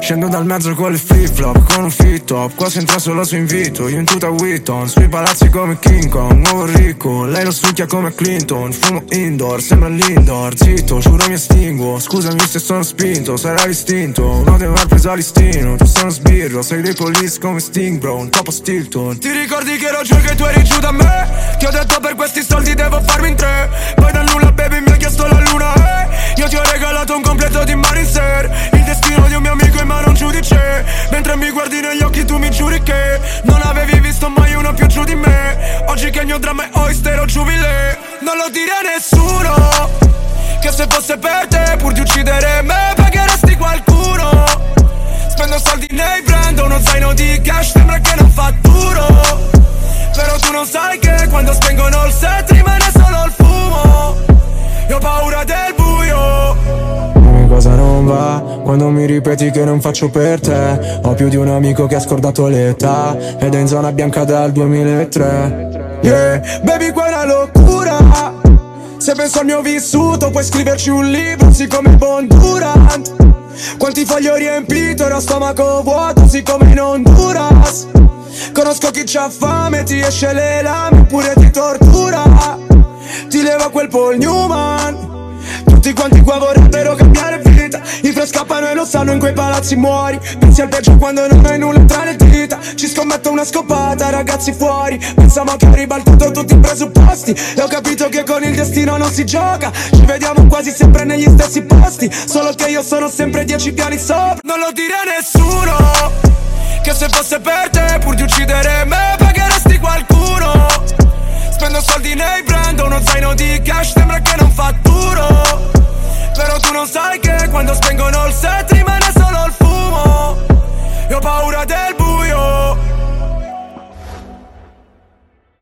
Scendo dal mezzo con le flip flop, con un fit top. Qua si entra solo su invito, io in tuta Witton Sui palazzi come King Kong, nuovo ricco. Lei lo succhia come Clinton Fumo indoor, sembra l'indoor. Zitto, giuro mi estinguo. Scusami se sono spinto, sarà l'istinto. Non devo aver preso listino Tu sei uno sbirro, sei dei police come Sting Bro, un topo Stilton. Ti ricordi che ero giù che tu eri giù da me? Ti ho detto per questi soldi devo farmi in tre Regalato un completo di Mariser Il destino di un mio amico in mano un giudice. Mentre mi guardi negli occhi tu mi giuri che Non avevi visto mai uno più giù di me. Oggi che il mio dramma è oyster o giubile Non lo dire a nessuno Che se fosse per te pur di uccidere me Pagheresti qualcuno. Spendo soldi nei brand Uno zaino di cash sembra che non fatturo Però tu non sai che quando spengono il set rimane cosa non va quando mi ripeti che non faccio per te. Ho più di un amico che ha scordato l'età Ed è in zona bianca dal 2003 Yeah, baby quella locura Se penso al mio vissuto puoi scriverci un libro Siccome Bon Durant. Quanti fogli ho riempito e lo stomaco vuoto Siccome in Honduras. Conosco chi c'ha fame, ti esce le lame Oppure ti tortura. Ti leva quel Paul Newman. Tutti quanti qua vorrebbero cambiare vita. I fre scappano e lo sanno in quei palazzi muori. Pensi al peggio quando non hai nulla tra le dita. Ci scommetto una scopata ragazzi fuori. Pensiamo che ho ribaltato tutti i presupposti. E ho capito che con il destino non si gioca. Ci vediamo quasi sempre negli stessi posti. Solo che io sono sempre dieci piani sopra. Non lo dire a nessuno Che se fosse per te pur di uccidere me Pagheresti qualcuno. Spendo soldi nei brand, uno zaino di cash, sembra che non fatturo Però tu non sai che quando spengono il set rimane solo il fumo. Io ho paura del buio.